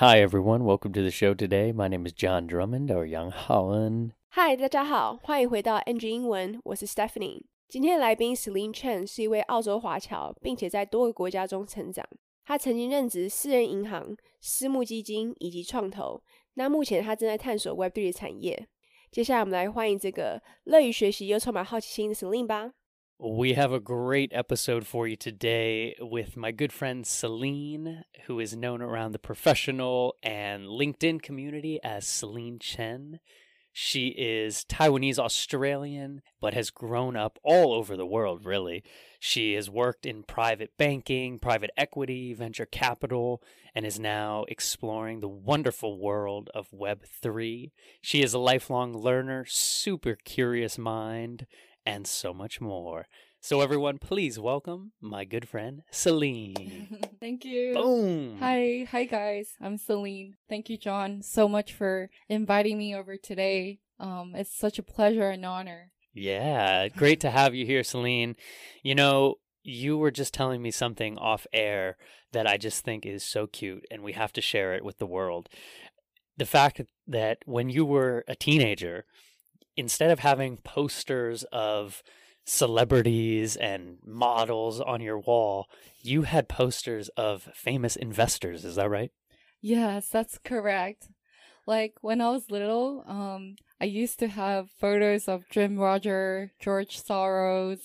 Hi, everyone. Welcome to the show today. My name is John Drummond or Young Holland. 嗨，大家好，欢迎回到 NG 英文，我是 Stephanie。今天的来宾 Celine Chen 是一位澳洲华侨，并且在多个国家中成长。他曾经任职私人银行、私募基金以及创投。那目前他正在探索 Web3 的产业。接下来我们来欢迎这个乐于学习又充满好奇心的 Celine 吧。We have a great episode for you today with my good friend Celine, who is known around the professional and LinkedIn community as Celine Chen. She is Taiwanese Australian, but has grown up all over the world, really. She has worked in private banking, private equity, venture capital, and is now exploring the wonderful world of Web3. She is a lifelong learner, super curious mind, and so much more. So, everyone, please welcome my good friend Celine. Thank you. Boom. Hi, hi guys. I'm Celine. Thank you, John, so much for inviting me over today. Um, it's such a pleasure and honor. Yeah, great to have you here, Celine. You know, you were just telling me something off air that I just think is so cute, and we have to share it with the world. The fact that when you were a teenager, instead of having posters of celebrities and models on your wall, you had posters of famous investors. Is that right? Yes, that's correct. Like when I was little, um, I used to have photos of Jim Roger, George Soros,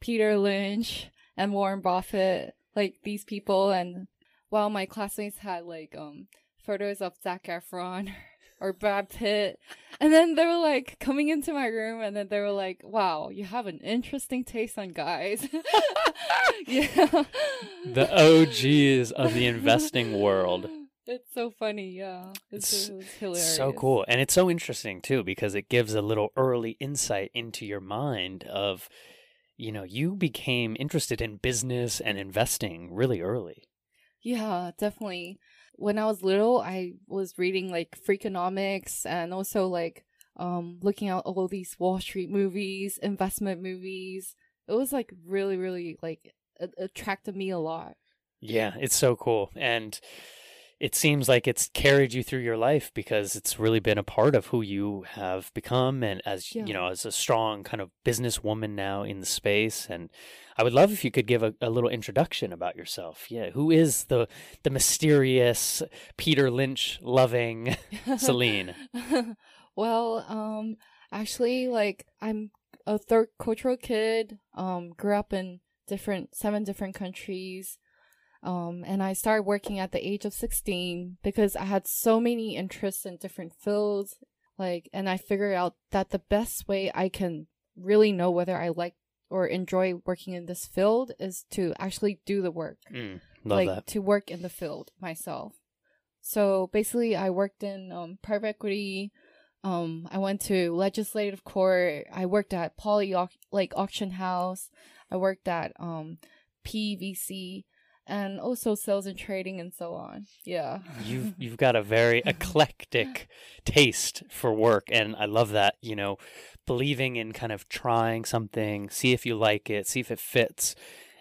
Peter Lynch, and Warren Buffett, like these people, and while my classmates had like um photos of Zac Efron or Brad Pitt. And then they were like coming into my room and then they were like, wow, you have an interesting taste on guys. yeah. The OGs of the investing world. It's so funny, yeah. It's, It's- hilarious. So cool. And it's so interesting too because it gives a little early insight into your mind of you know, you became interested in business and investing really early. Yeah, definitely. When I was little, I was reading like Freakonomics and also like um looking at all these Wall Street movies, investment movies. It was like really, really like attracted me a lot. Yeah, it's so cool. And it seems like it's carried you through your life because it's really been a part of who you have become and as Yeah. you know, as a strong kind of businesswoman now in the space. And I would love if you could give a, a little introduction about yourself. Yeah. Who is the the mysterious Peter Lynch loving Celine? well, um, actually, like I'm a third cultural kid. Um, grew up in different seven different countries. Um, and I started working at the age of sixteen because I had so many interests in different fields. Like, and I figured out that the best way I can really know whether I like or enjoy working in this field is to actually do the work Mm, love like that. to work in the field myself. So basically, I worked in um, private equity. Um, I went to legislative court. I worked at Poly Au- like auction house. I worked at um, PVC and also sales and trading and so on. Yeah. you've you've got a very eclectic taste for work and I love that, you know, believing in kind of trying something, see if you like it, see if it fits.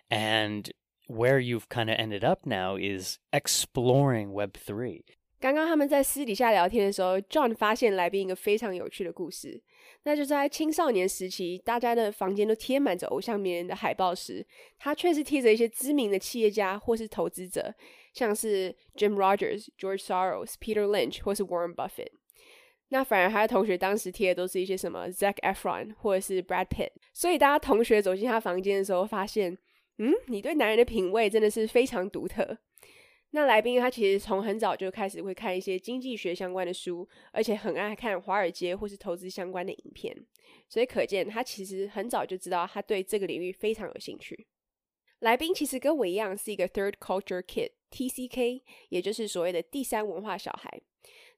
And where you've kind of ended up now is exploring web3. 刚刚他们在私底下聊天的时候，John 发现来宾一个非常有趣的故事，那就是在青少年时期，大家的房间都贴满着偶像名人的海报时，他却是贴着一些知名的企业家或是投资者，像是 Jim Rogers、George Soros、Peter Lynch 或是 Warren Buffett。那反而他的同学当时贴的都是一些什么 Zac Efron 或者是 Brad Pitt，所以大家同学走进他房间的时候，发现，嗯，你对男人的品味真的是非常独特。那来宾他其实从很早就开始会看一些经济学相关的书，而且很爱看华尔街或是投资相关的影片，所以可见他其实很早就知道他对这个领域非常有兴趣。来宾其实跟我一样是一个 Third Culture Kid（TCK），也就是所谓的第三文化小孩。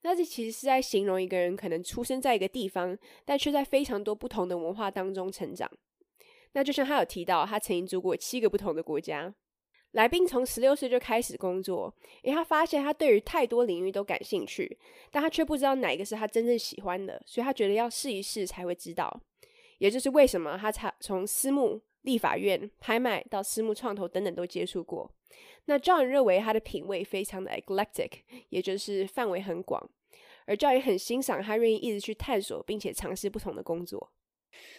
那这其实是在形容一个人可能出生在一个地方，但却在非常多不同的文化当中成长。那就像他有提到，他曾经住过七个不同的国家。来宾从十六岁就开始工作，因为他发现他对于太多领域都感兴趣，但他却不知道哪一个是他真正喜欢的，所以他觉得要试一试才会知道。也就是为什么他才从私募立法院、拍卖到私募创投等等都接触过。那 John 认为他的品味非常的 eclectic，也就是范围很广。而 John 也很欣赏他愿意一直去探索并且尝试不同的工作。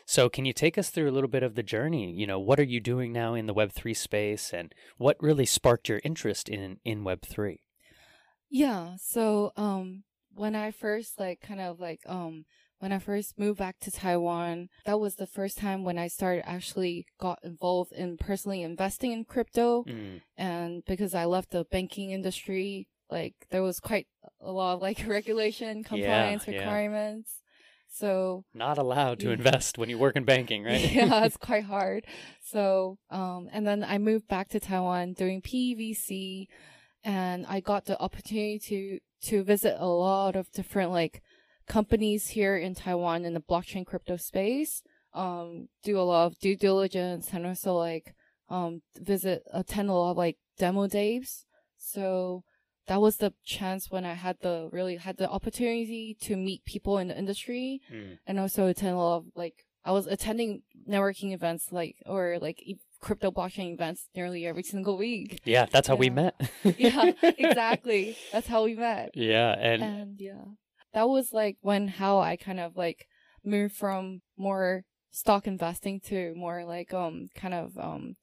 So, can you take us through a little bit of the journey? You know, what are you doing now in the Web3 space and what really sparked your interest in, in Web3? Yeah. So um when I first like kind of like um when I first moved back to Taiwan, that was the first time when I started actually got involved in personally investing in crypto. Mm, And because I left the banking industry, like there was quite a lot of like regulation, compliance yeah. requirements. So not allowed to invest when you work in banking, right? yeah, it's quite hard. So, um, and then I moved back to Taiwan doing PVC and I got the opportunity to, to visit a lot of different like companies here in Taiwan in the blockchain crypto space. Um, do a lot of due diligence and also like, um, visit, attend a lot of like demo days. So that was the chance when I had the really had the opportunity to meet people in the industry Mm, and also attend a lot of like I was attending networking events like or like e- crypto blockchain events nearly every single week. yeah, that's how we met. yeah, exactly. That's how we met. Yeah, and And yeah, that was like when how I kind of like moved from more stock investing to more like um kind of um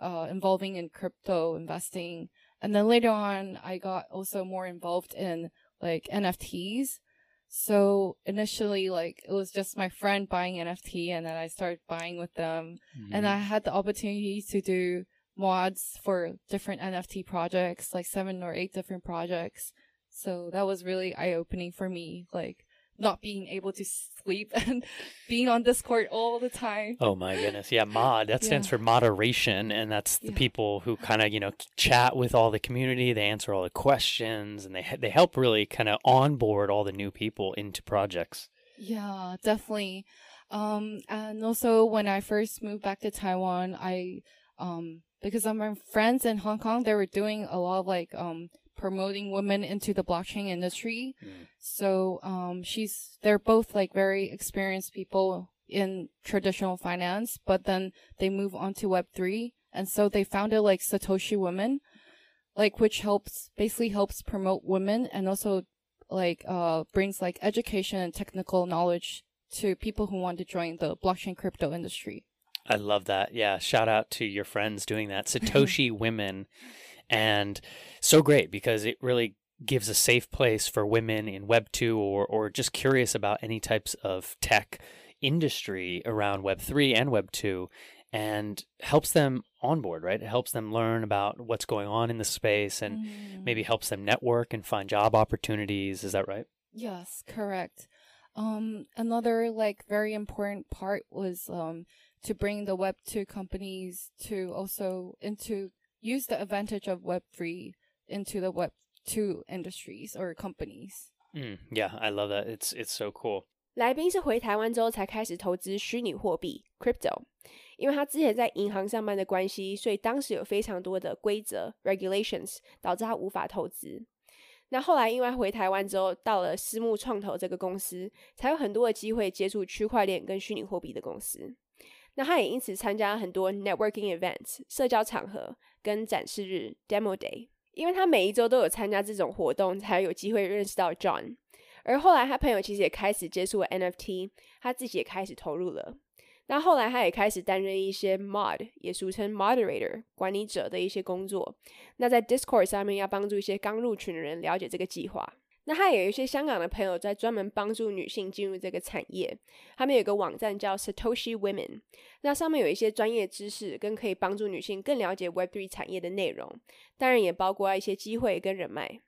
uh involving in crypto investing. And then later on I got also more involved in like NFTs. So initially like it was just my friend buying NFT and then I started buying with them and mm-hmm. I had the opportunity to do mods for different NFT projects, like seven or eight different projects. So that was really eye opening for me, like not being able to sleep and being on Discord all the time. Oh my goodness. Yeah, mod. That stands Yeah. for moderation. And that's the Yeah. people who kind of, you know, chat with all the community. They answer all the questions and they, they help really kind of onboard all the new people into projects. Yeah, definitely. Um, and also when I first moved back to Taiwan, I, um, because of my friends in Hong Kong, they were doing a lot of like, um, promoting women into the blockchain industry. Mm. So, um, she's, they're both like very experienced people in traditional finance, but then they move on to Web3. And so they founded like Satoshi Women, like, which helps, basically helps promote women and also like, uh, brings like education and technical knowledge to people who want to join the blockchain crypto industry. I love that. Yeah. Shout out to your friends doing that. Satoshi Women. And so great because it really gives a safe place for women in Web 2 or, or just curious about any types of tech industry around Web 3 and Web 2 and helps them onboard, right? It helps them learn about what's going on in the space and Mm. maybe helps them network and find job opportunities. Is that right? Yes, correct. Um, another like very important part was um to bring the Web two companies to also into use the advantage of Web three into the Web two industries or companies. Mm, yeah, I love that. It's it's so cool. 来宾是回台湾之后才开始投资虚拟货币 crypto，因为他之前在银行上班的关系，所以当时有非常多的规则 regulations，导致他无法投资。那后来因为回台湾之后，到了私募创投这个公司，才有很多的机会接触区块链跟虚拟货币的公司。 那他也因此参加很多 networking events 社交场合跟展示日 demo day，因为他每一周都有参加这种活动，才有机会认识到 John。而后来他朋友其实也开始接触了 NFT，他自己也开始投入了。那后来他也开始担任一些 mod，也俗称 moderator 管理者的一些工作。那在 Discord 上面要帮助一些刚入群的人了解这个计划。那他也有一些香港的朋友在专门帮助女性进入这个产业，他们有个网站叫 Satoshi Women，那上面有一些专业知识跟可以帮助女性更了解 Web3 产业的内容，当然也包括一些机会跟人脉。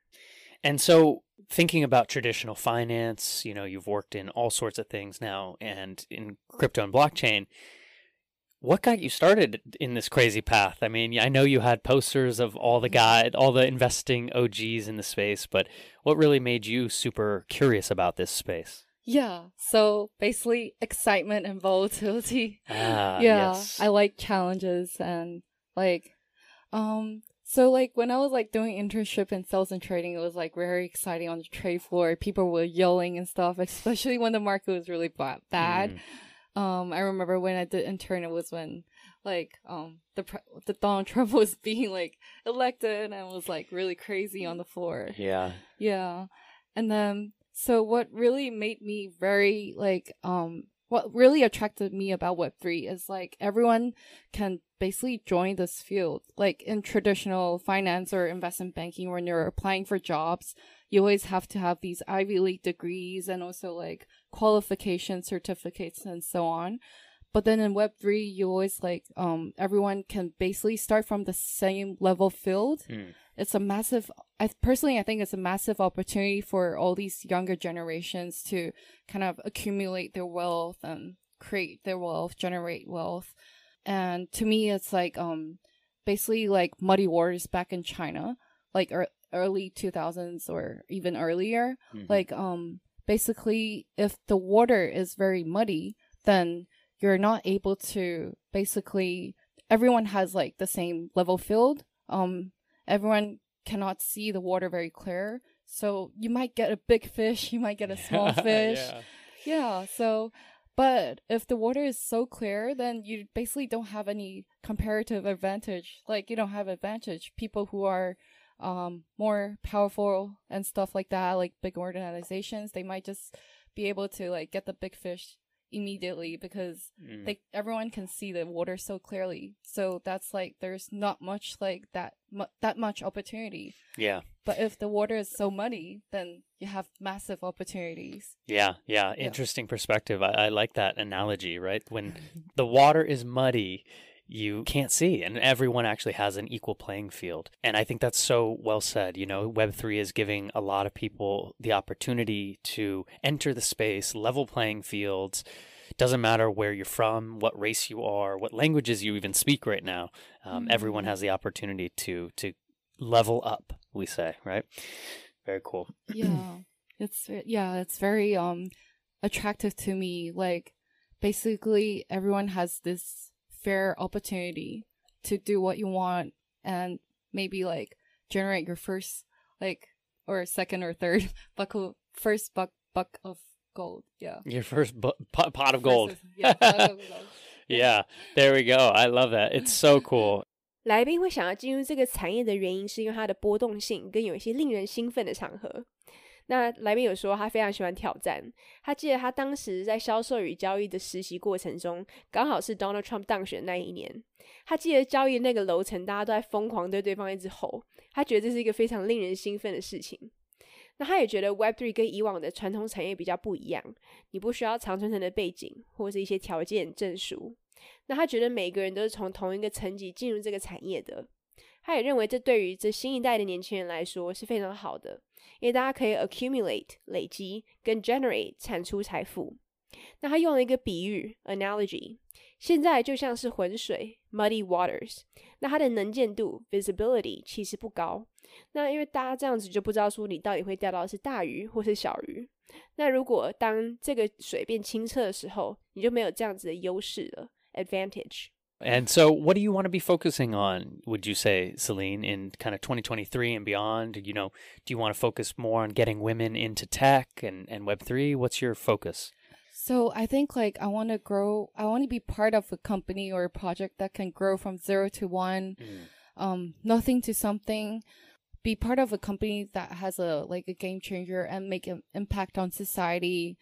And so, thinking about traditional finance, you know, you've worked in all sorts of things now and in crypto and blockchain. What got you started in this crazy path? I mean, I know you had posters of all the guide, all the investing OGs in the space, but what really made you super curious about this space? Yeah. So basically excitement and volatility. Ah, yeah. yes. I like challenges and like um so like when I was like doing internship in sales and trading, it was like very exciting on the trade floor. People were yelling and stuff, especially when the market was really bad. Mm. Um, I remember when I did intern, it was when like um the the Donald Trump was being like elected and was like really crazy on the floor. Yeah. Yeah. And then so what really made me very like um what really attracted me about web3 is like everyone can basically join this field. Like in traditional finance or investment banking when you're applying for jobs you always have to have these ivy league degrees and also like qualification certificates and so on. But then in web3 you always like um everyone can basically start from the same level field. Mm. It's a massive i personally i think it's a massive opportunity for all these younger generations to kind of accumulate their wealth and create their wealth generate wealth. And to me it's like um basically like muddy waters back in china like er- early 2000s or even earlier. Mhm. like um basically if the water is very muddy then you're not able to basically everyone has like the same level field. Um everyone cannot see the water very clear. So you might get a big fish you might get a small fish. Yeah. yeah so but if the water is so clear then you basically don't have any comparative advantage. Like you don't have advantage. People who are um more powerful and stuff like that like big organizations they might just be able to like get the big fish immediately because Mm. they everyone can see the water so clearly so that's like there's not much like that mu- that much opportunity yeah. but if the water is so muddy then you have massive opportunities Yeah, yeah, Yeah. interesting perspective. I, I like that analogy, right? When the water is muddy, you can't see, and everyone actually has an equal playing field. And I think that's so well said. You know, Web3 is giving a lot of people the opportunity to enter the space, level playing fields. Doesn't matter where you're from, what race you are, what languages you even speak right now. Um, Everyone Mhm. has the opportunity to to level up. We say, right? Very cool. yeah it's yeah it's very um attractive to me like basically everyone has this fair opportunity to do what you want and maybe like generate your first like or second or third buck of, first buck buck of gold yeah Your first bu- pot, pot of gold. First- yeah, buck of gold. Yeah, there we go. I love that. It's so cool. 来宾会想要进入这个产业的原因，是因为它的波动性跟有一些令人兴奋的场合。 那来宾有说他非常喜欢挑战，他记得他当时在销售与交易的实习过程中，刚好是 Donald Trump 当选那一年。他记得交易那个楼层，大家都在疯狂对对方一直吼，他觉得这是一个非常令人兴奋的事情。那他也觉得 Web3 跟以往的传统产业比较不一样，你不需要长春藤的背景或是一些条件证书。那他觉得每个人都是从同一个层级进入这个产业的。他也认为这对于这新一代的年轻人来说是非常好的，因为大家可以 accumulate 累积跟 generate 产出财富。那他用了一个比喻 analogy，现在就像是浑水 muddy waters，那它的能见度 visibility 其实不高。那因为大家这样子就不知道说你到底会钓到是大鱼或是小鱼。那如果当这个水变清澈的时候，你就没有这样子的优势了 advantage。And so, what do you want to be focusing on, would you say, Celine, in kind of 2023 and beyond? You know, do you want to focus more on getting women into tech and, and Web3? What's your focus? So I think like I want to grow. I want to be part of a company or a project that can grow from zero to one, um, nothing to something. Be part of a company that has a like a game changer and make an impact on society.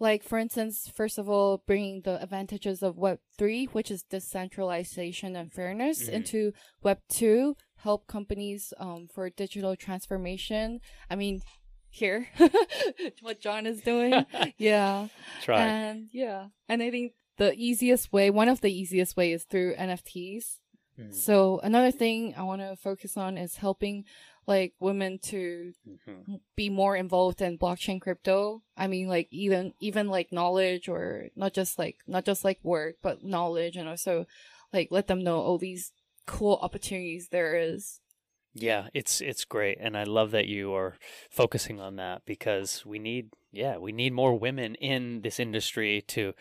Like for instance, first of all, bringing the advantages of Web three, which is decentralization and fairness, Mhm. into Web two, help companies um for digital transformation. I mean, here, what John is doing, yeah. Try. And yeah, and I think the easiest way, one of the easiest way is through NFTs. Mm. So another thing I want to focus on is helping like women to Mhm. be more involved in blockchain crypto. I mean like even even like knowledge or not just like not just like work, but knowledge and also like let them know all these cool opportunities there is. Yeah, it's it's great, and I love that you are focusing on that because we need, yeah, we need more women in this industry to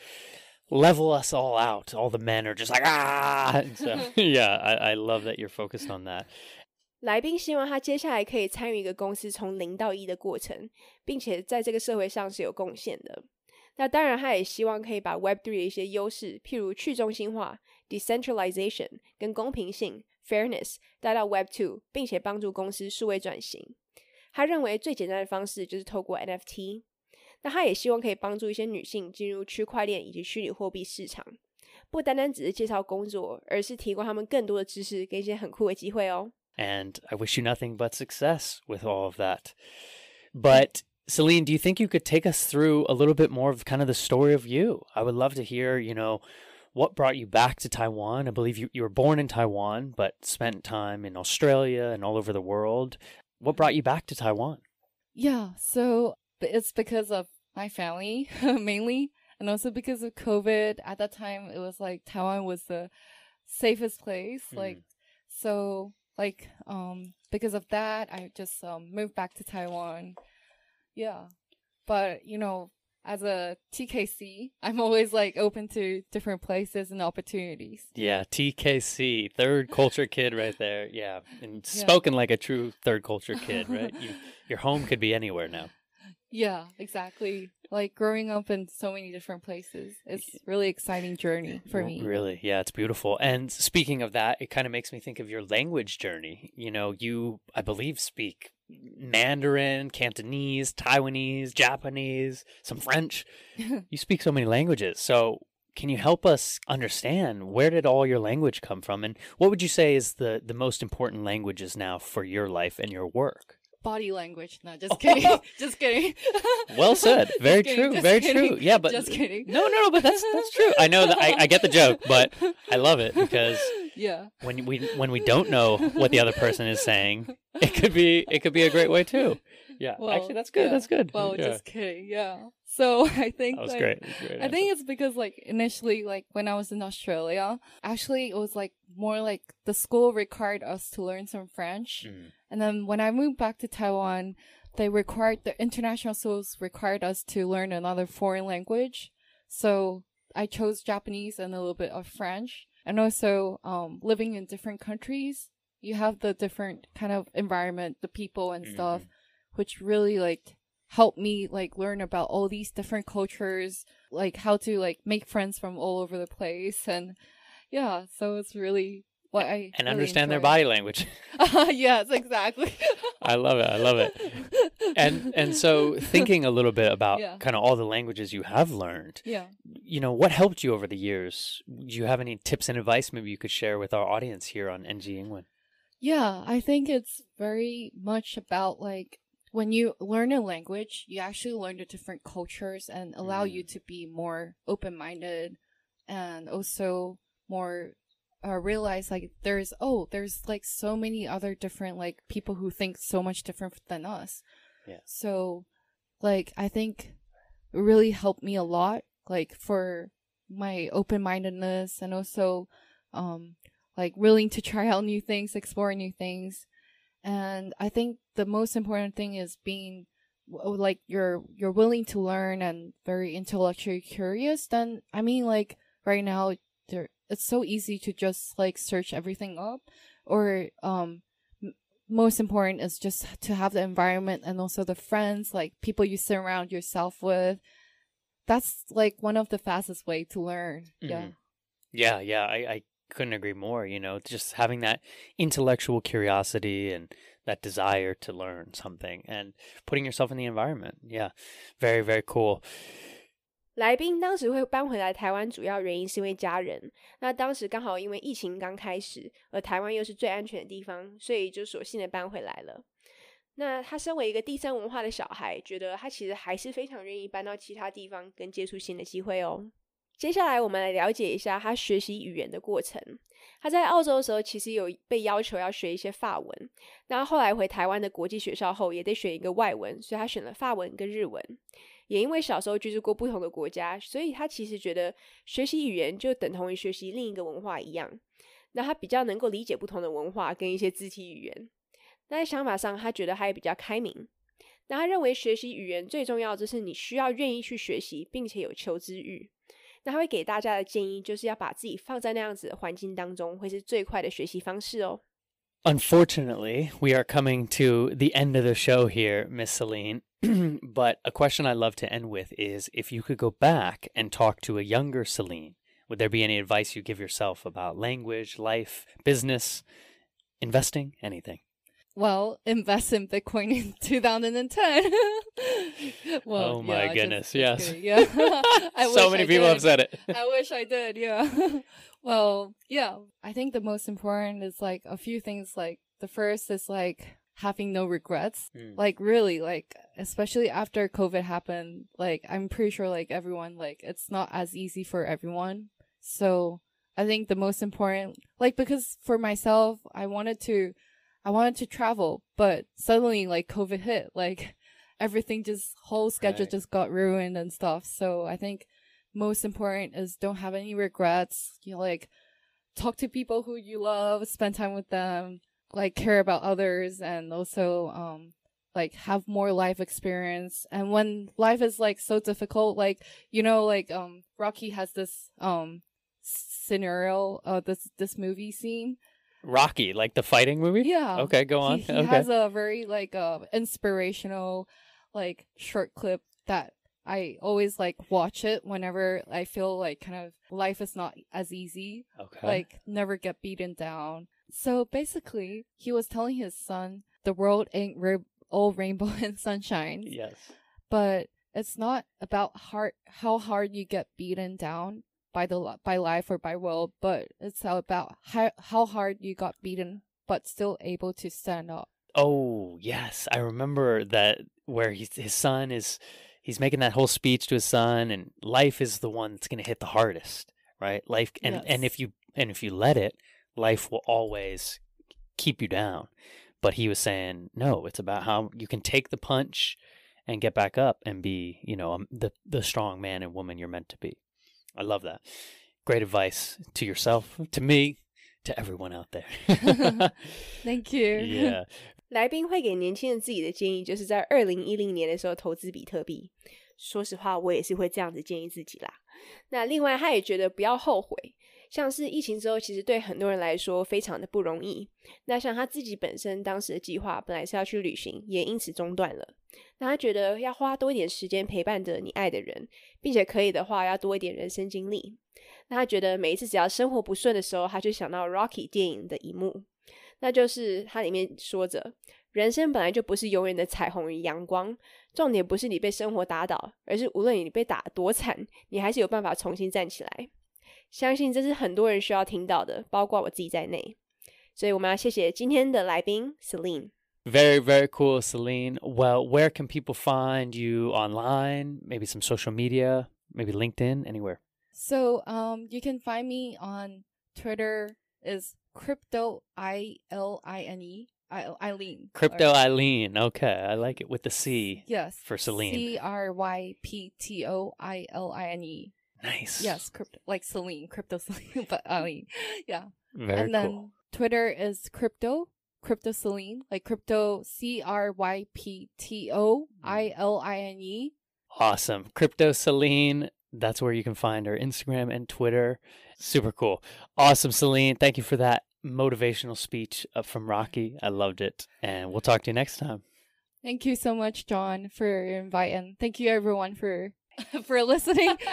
level us all out. All the men are just like ah, and so yeah, I, I love that you're focused on that. 来宾希望他接下来可以参与一个公司从零到一的过程，并且在这个社会上是有贡献的。那当然，他也希望可以把 Web Three 的一些优势，譬如去中心化 （decentralization） 跟公平性 （fairness） 带到 Web Two，并且帮助公司数位转型。他认为最简单的方式就是透过 NFT。那他也希望可以帮助一些女性进入区块链以及虚拟货币市场，不单单只是介绍工作，而是提供他们更多的知识跟一些很酷的机会哦。And I wish you nothing but success with all of that. But Celine, do you think you could take us through a little bit more of kind of the story of you? I would love to hear, you know, what brought you back to Taiwan? I believe you, you were born in Taiwan, but spent time in Australia and all over the world. What brought you back to Taiwan? Yeah, so it's because of my family mainly, and also because of COVID. At that time, it was like Taiwan was the safest place. Mm. Like, so like um because of that, I just um, moved back to Taiwan. Yeah, but you know, as a TKC, I'm always like open to different places and opportunities. Yeah, TKC, third culture kid right there. Yeah, and Yeah. spoken like a true third culture kid, right? You, your home could be anywhere now. Yeah, exactly. Like growing up in so many different places. It's really exciting journey for me. Really, yeah, it's beautiful. And speaking of that, it kind of makes me think of your language journey. You know, you, I believe, speak Mandarin, Cantonese, Taiwanese, Japanese, some French. you speak so many languages. So, can you help us understand where did all your language come from, and what would you say is the the most important languages now for your life and your work? Body language. No, just kidding. just kidding. Well said. Very Just kidding, true. just Very kidding, true. Yeah, but just kidding. No, no, no. But that's that's true. I know that I, I get the joke, but I love it because yeah. when we when we don't know what the other person is saying, it could be it could be a great way too. Yeah, Well, actually, that's good. yeah. That's good. Well, yeah. just kidding. Yeah. So I think that was like, great. Was great I think it's because like initially like when I was in Australia, actually it was like more like the school required us to learn some French. Mm. And then when I moved back to Taiwan, they required the international schools required us to learn another foreign language. So I chose Japanese and a little bit of French. And also um living in different countries, you have the different kind of environment, the people and stuff, which really like helped me like learn about all these different cultures, like how to like make friends from all over the place and yeah, so it's really what I and really understand their body language. yes, exactly. I love it. I love it. And and so thinking a little bit about Yeah. kind of all the languages you have learned, yeah. you know, what helped you over the years? Do you have any tips and advice maybe you could share with our audience here on NG England? Yeah, I think it's very much about like when you learn a language, you actually learn the different cultures and allow you to be more open minded and also more uh, realize like there's oh there's like so many other different like people who think so much different than us. Yeah. So like I think it really helped me a lot like for my open mindedness and also um like willing to try out new things, explore new things. And I think the most important thing is being like you're you're willing to learn and very intellectually curious. Then I mean like right now there it's so easy to just like search everything up or um most important is just to have the environment and also the friends like people you surround yourself with that's like one of the fastest way to learn yeah Mhm. Yeah, yeah, I, I couldn't agree more. You know, just having that intellectual curiosity and that desire to learn something and putting yourself in the environment. Yeah, very, very cool. 来宾当时会搬回来台湾，主要原因是因为家人。那当时刚好因为疫情刚开始，而台湾又是最安全的地方，所以就索性的搬回来了。那他身为一个第三文化的小孩，觉得他其实还是非常愿意搬到其他地方，跟接触新的机会哦。 接下来我们来了解一下他学习语言的过程。他在澳洲的时候，其实有被要求要学一些法文。那后来回台湾的国际学校后，也得选一个外文，所以他选了法文跟日文。也因为小时候居住过不同的国家，所以他其实觉得学习语言就等同于学习另一个文化一样。那他比较能够理解不同的文化跟一些肢体语言。那在想法上，他觉得他也比较开明。那他认为学习语言最重要就是你需要愿意去学习，并且有求知欲。那他会给大家的建议就是要把自己放在那样子的环境当中，会是最快的学习方式哦。 Unfortunately, we are coming to the end of the show here, Miss Celine. but a question I love to end with is if you could go back and talk to a younger Celine, would there be any advice you give yourself about language, life, business, investing, anything? Well, invest in Bitcoin in 2010. well, oh my yeah, goodness, just, yes. yeah. So many I people did. have said it. I wish I did, yeah. well, yeah. I think the most important is like a few things like the first is like having no regrets. Mm. Like really, like especially after COVID happened, like I'm pretty sure like everyone like it's not as easy for everyone. So I think the most important like because for myself I wanted to I wanted to travel, but suddenly like COVID hit, like everything just whole schedule Right. just got ruined and stuff. So I think most important is don't have any regrets. You know, like talk to people who you love, spend time with them, like care about others and also um like have more life experience. And when life is like so difficult, like you know, like um Rocky has this um scenario uh this this movie scene Rocky, like the fighting movie? yeah. Okay, go on. He, he okay. has a very like uh inspirational like short clip that I always like watch it whenever I feel like kind of life is not as easy. okay. Like never get beaten down. So basically, he was telling his son the world ain't all rainbow and sunshine, yes. but it's not about hard how hard you get beaten down by the by life or by world, but it's about how how hard you got beaten but still able to stand up. Oh, yes. I remember that where he's, his son is he's making that whole speech to his son and life is the one that's going to hit the hardest, right? Life and and if you and if you let it, life will always keep you down. But he was saying, no, it's about how you can take the punch and get back up and be, you know, um, the the strong man and woman you're meant to be. I love that. Great advice to yourself, to me, to everyone out there. Thank you. yeah. 来宾会给年轻人自己的建议，就是在二零一零年的时候投资比特币。说实话，我也是会这样子建议自己啦。那另外，他也觉得不要后悔。 像是疫情之后，其实对很多人来说非常的不容易。那像他自己本身当时的计划本来是要去旅行，也因此中断了。那他觉得要花多一点时间陪伴着你爱的人，并且可以的话要多一点人生经历。那他觉得每一次只要生活不顺的时候，他就想到 Rocky 电影的一幕，那就是它里面说着，人生本来就不是永远的彩虹与阳光，重点不是你被生活打倒，而是无论你被打多惨，你还是有办法重新站起来。相信这是很多人需要听到的，包括我自己在内。所以我们要谢谢今天的来宾 Celine。 Very, very cool, Celine. Well, where can people find you online? Maybe some social media, maybe LinkedIn, anywhere. So um you can find me on Twitter is crypto I L I N E I Eileen. Crypto Or- Eileen. Okay, I like it with the C Yes. for Celine. C R Y P T O I L I N E. Nice. Yes, crypto like Celine, crypto Celine, but Eileen. Yeah. Very and then cool. Twitter is crypto, crypto Celine, like crypto C R Y P T O I L I N E. Awesome. Crypto Celine. That's where you can find her Instagram and Twitter. Super cool. Awesome, Celine. Thank you for that motivational speech uh, from Rocky. I loved it. And we'll talk to you next time. Thank you so much, John, for inviting. Thank you everyone for for listening.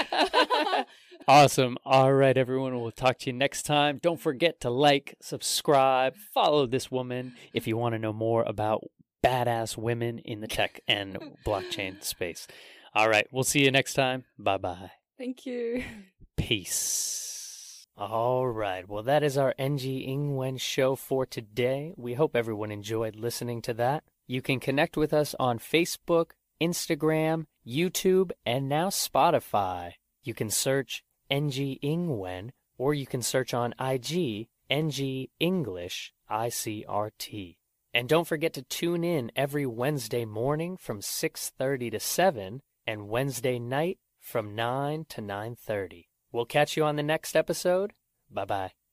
Awesome. All right, everyone. We'll talk to you next time. Don't forget to like, subscribe, follow this woman if you want to know more about badass women in the tech and blockchain space. All right. We'll see you next time. Bye bye. Thank you. Peace. All right. Well, that is our NG Ingwen show for today. We hope everyone enjoyed listening to that. You can connect with us on Facebook, Instagram, YouTube, and now Spotify. You can search NG Ingwen or you can search on IG NG English ICRT. And don't forget to tune in every Wednesday morning from 6:30 to 7 and Wednesday night from 9 to 9:30. We'll catch you on the next episode. Bye-bye.